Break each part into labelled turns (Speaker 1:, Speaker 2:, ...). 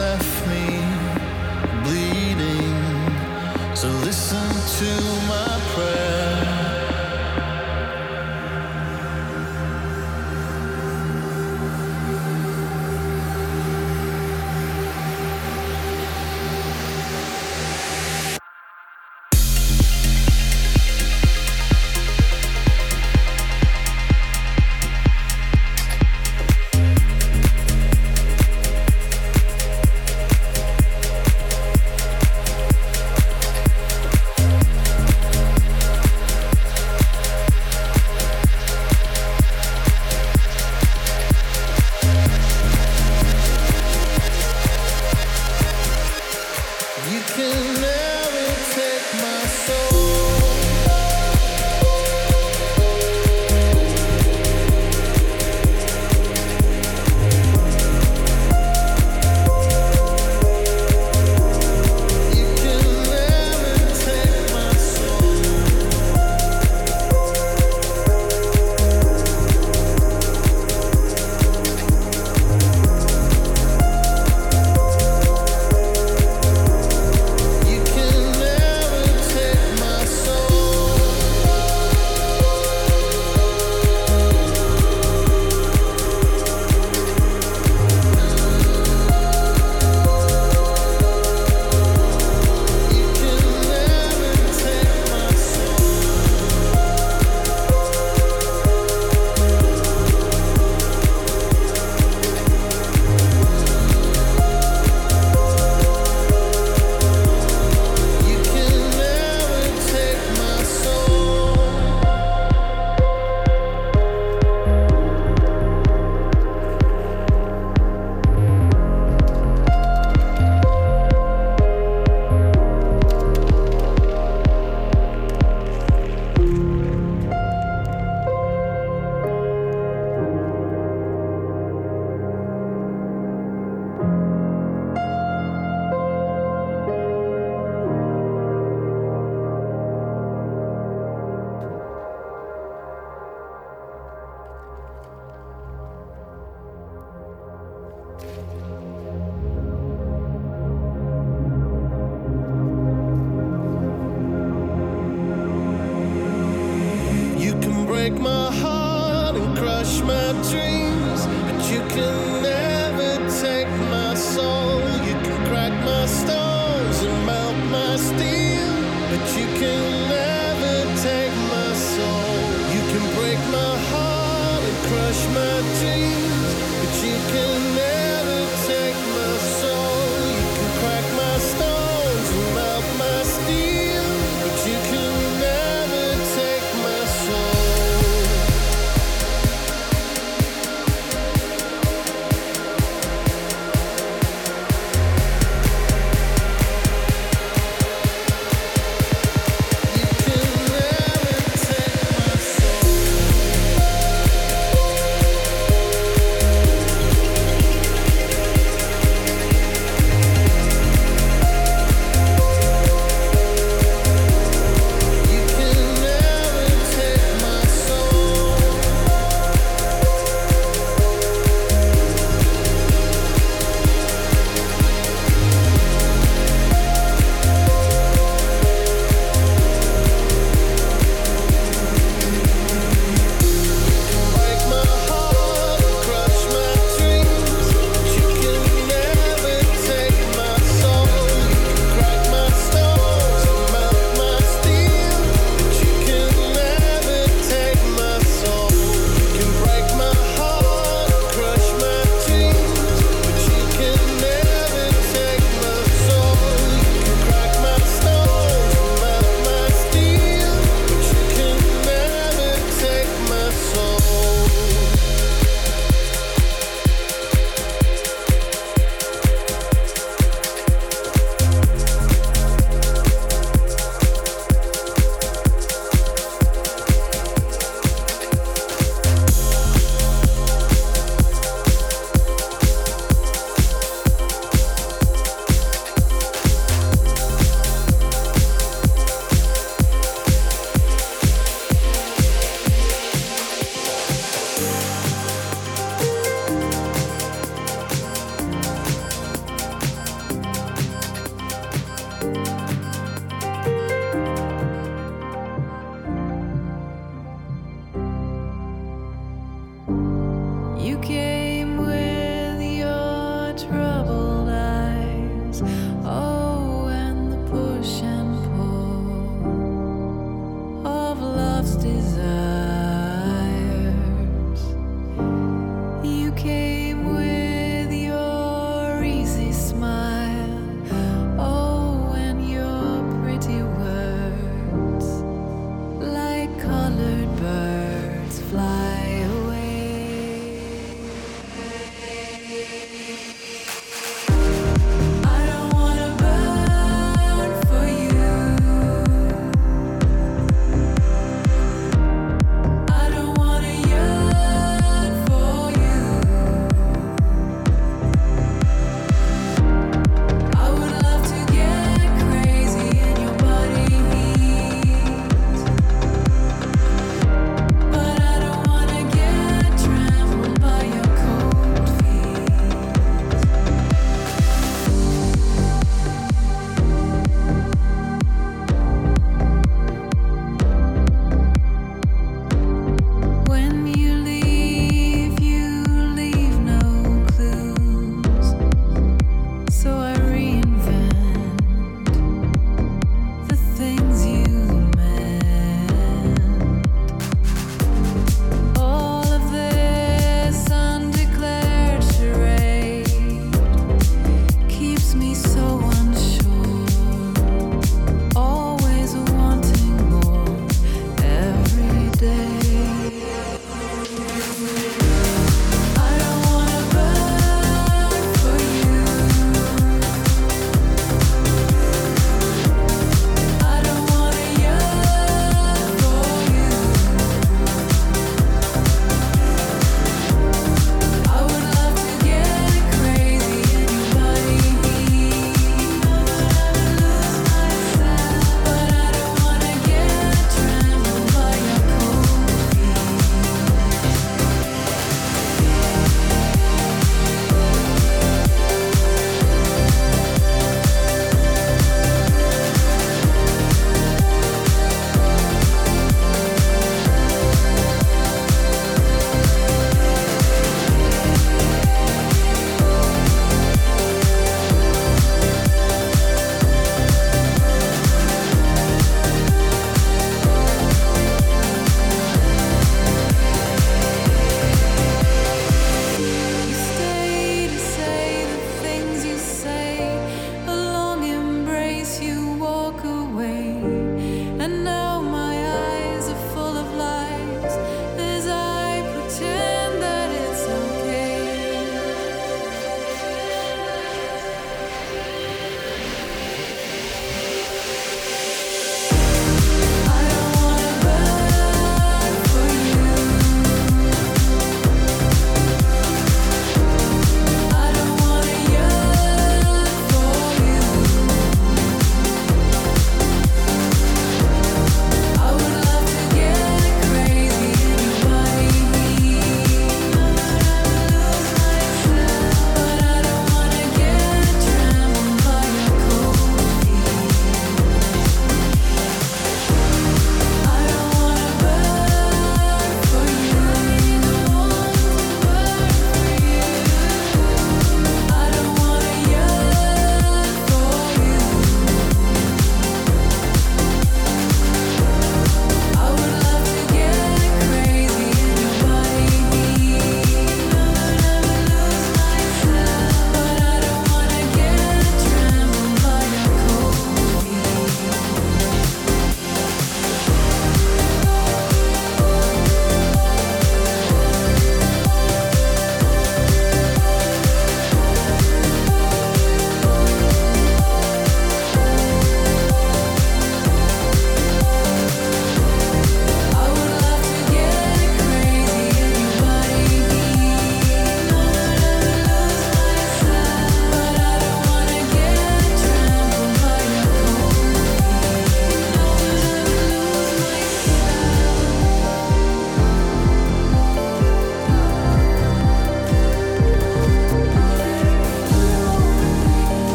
Speaker 1: left.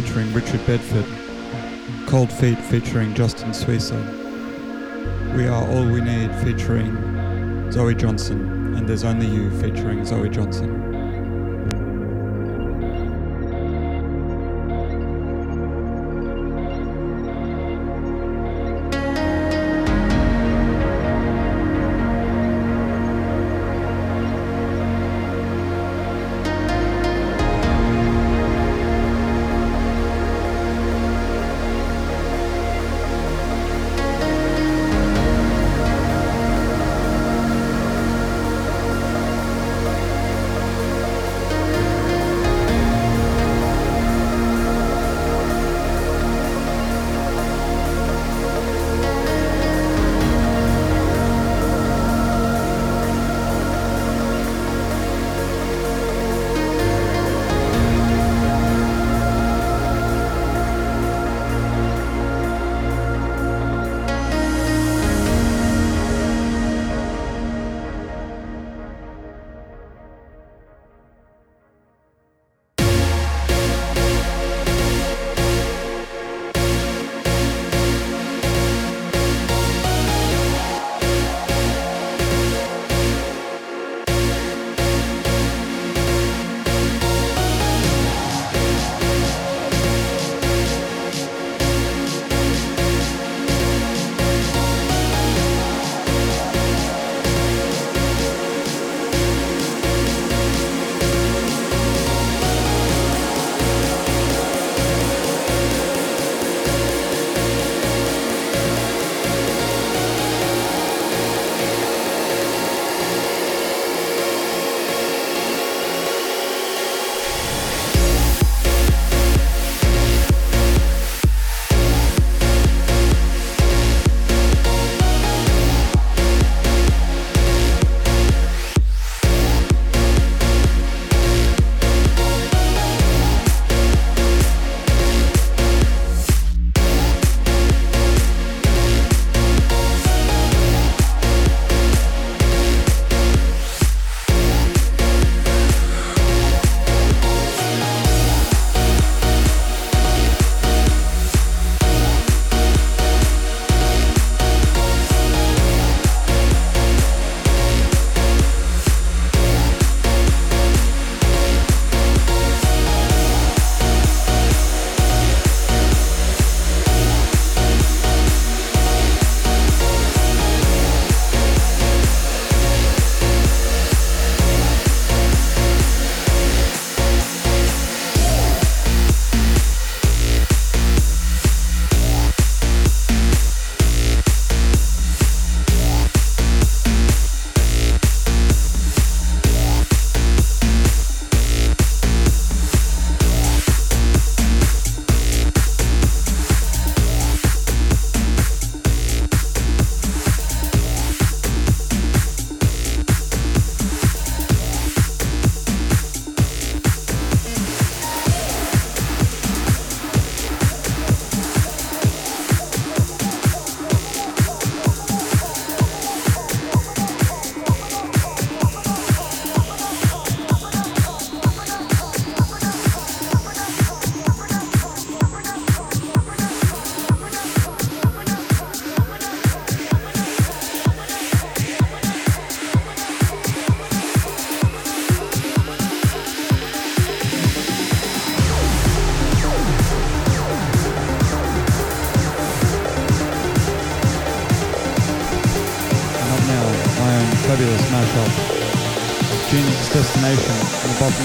Speaker 1: Featuring Richard Bedford, Cold Feet featuring Justin Suissa, We Are All We Need featuring Zoe Johnston, and There's Only You featuring Zoe Johnston.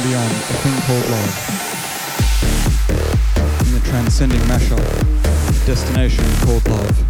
Speaker 1: Beyond a thing called love. In the transcending mashup, destination called love.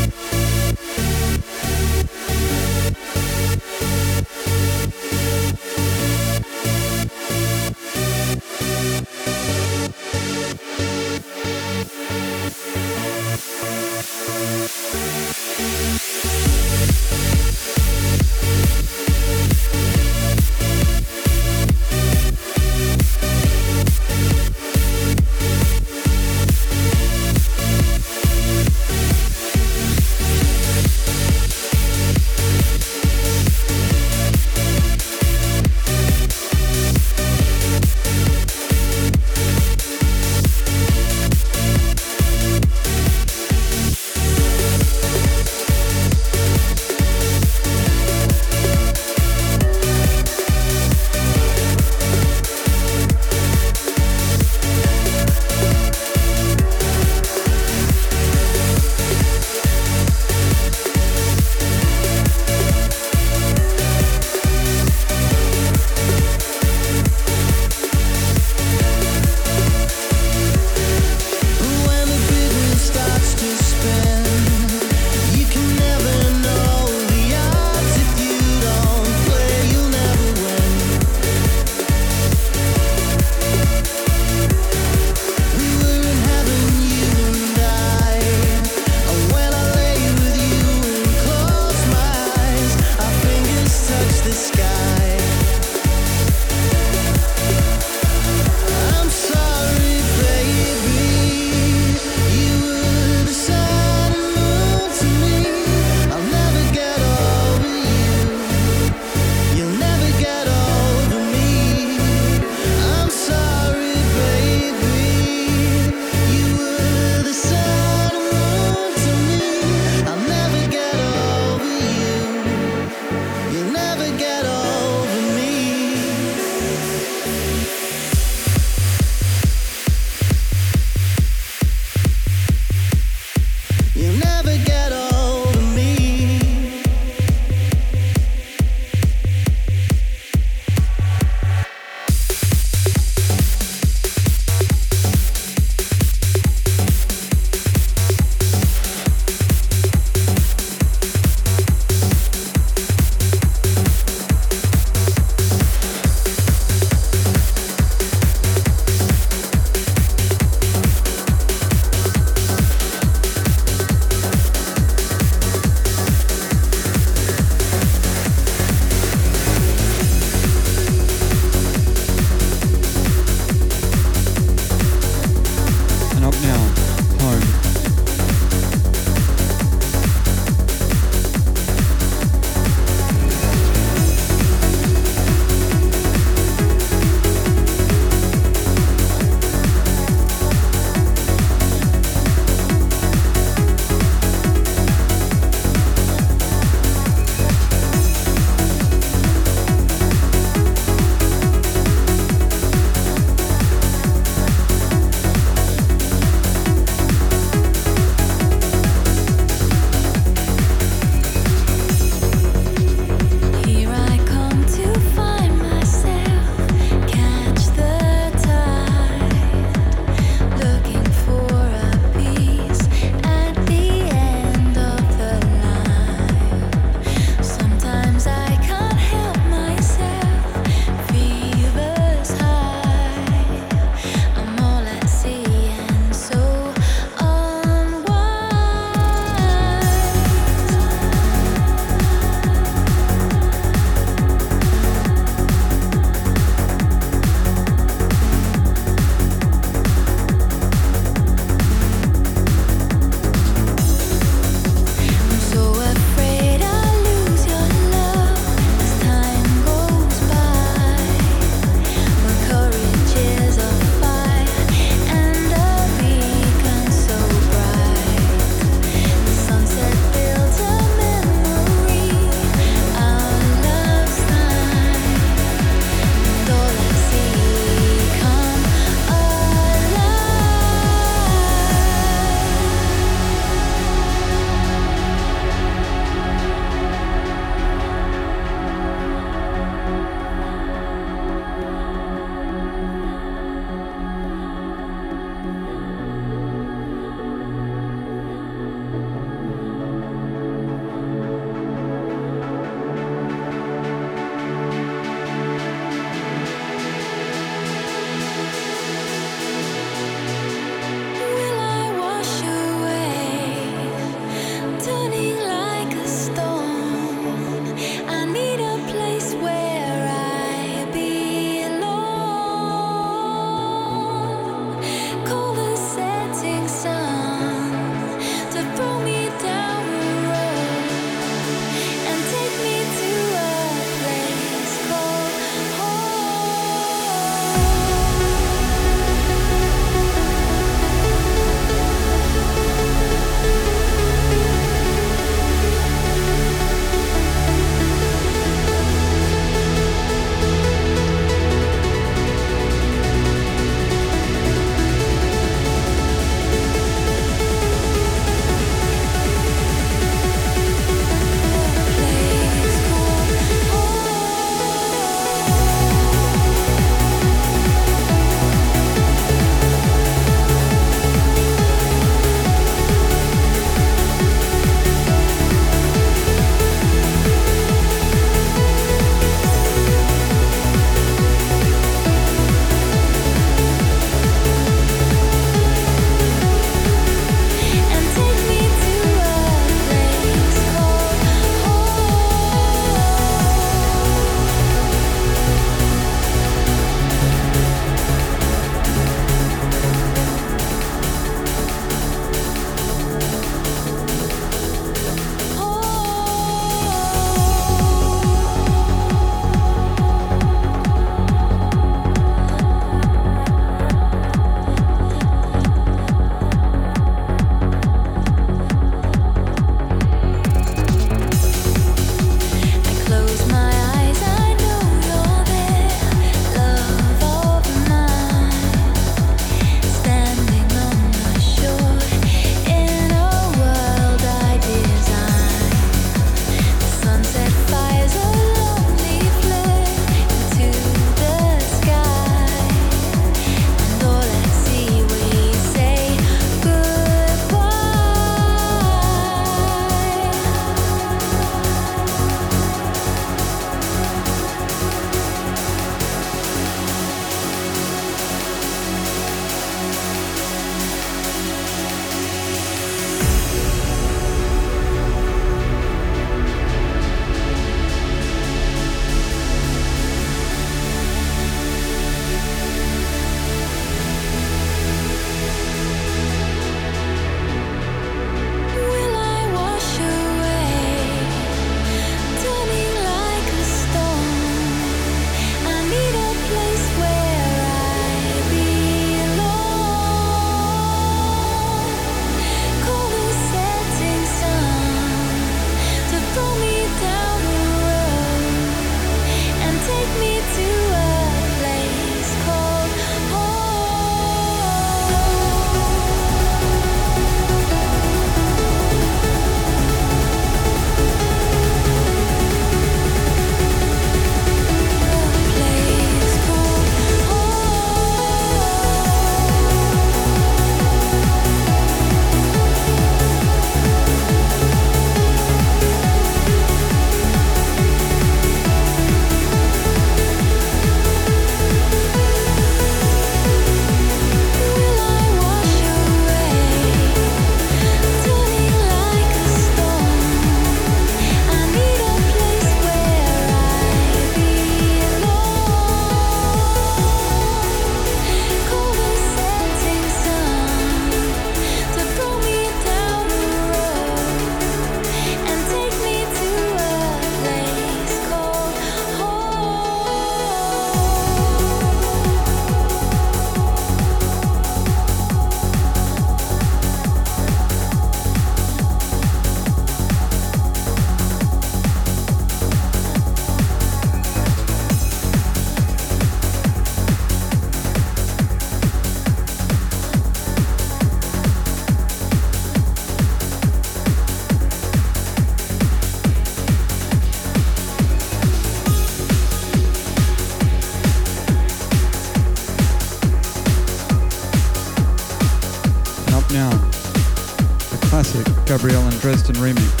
Speaker 2: And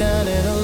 Speaker 3: wouldn't be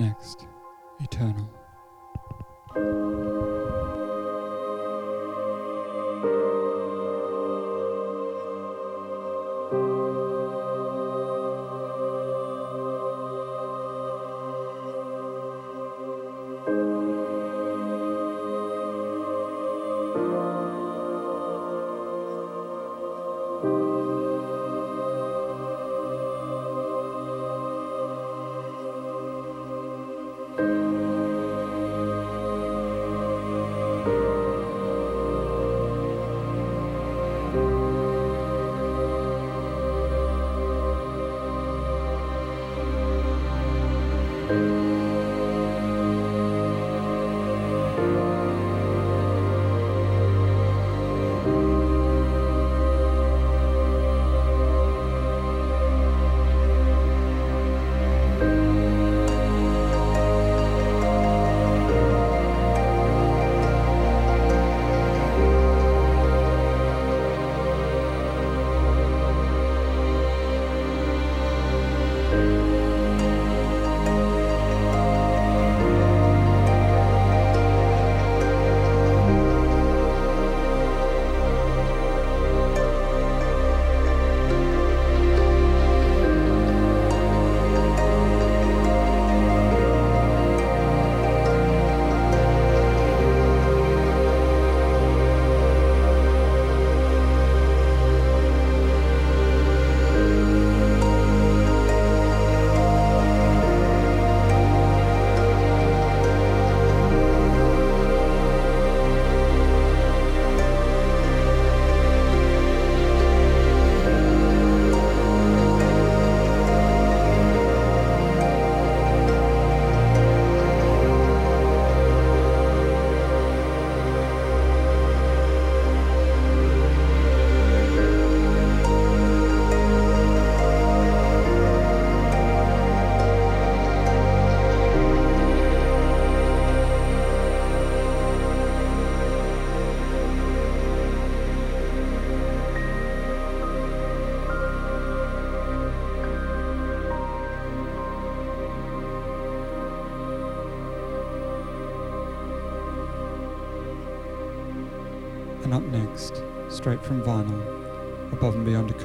Speaker 2: next, Eternal.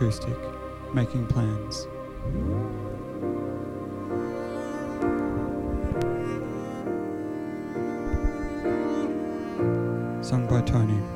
Speaker 2: Acoustic, making plans. Sung by Tony.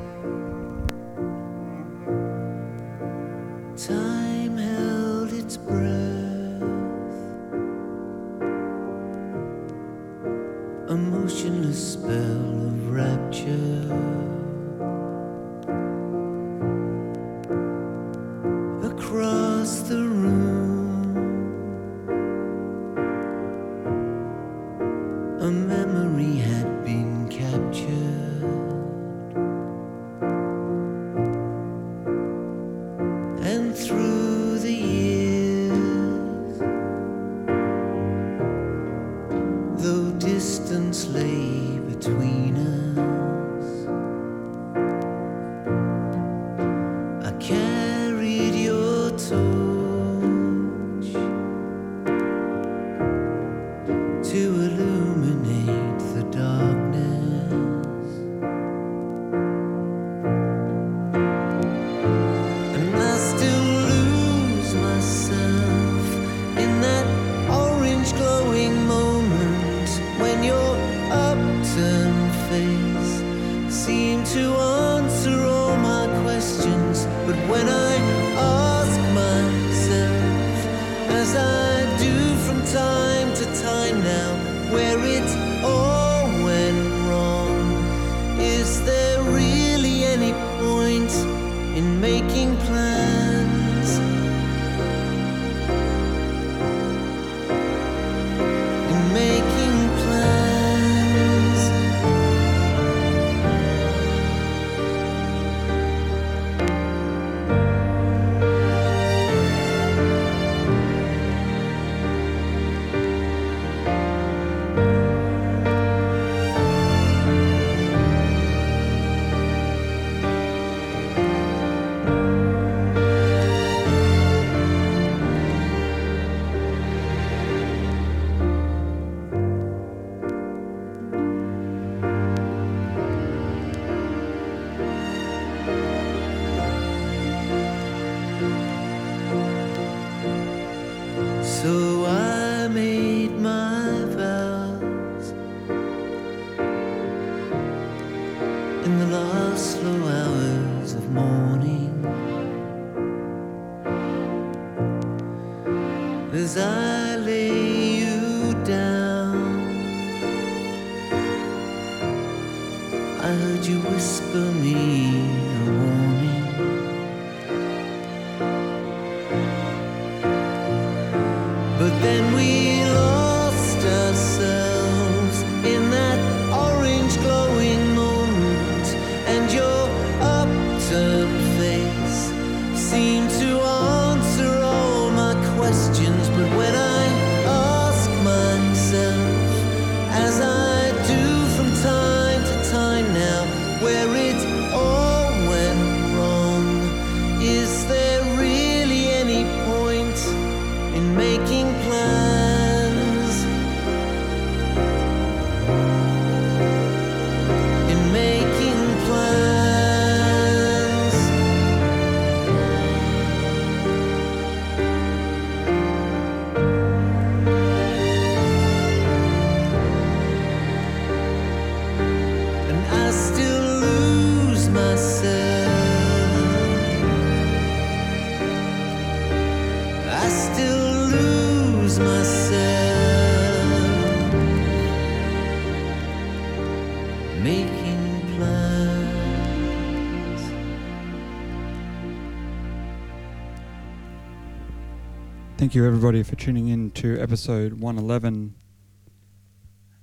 Speaker 1: Thank you, everybody, for tuning in to episode 111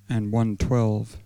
Speaker 1: and 112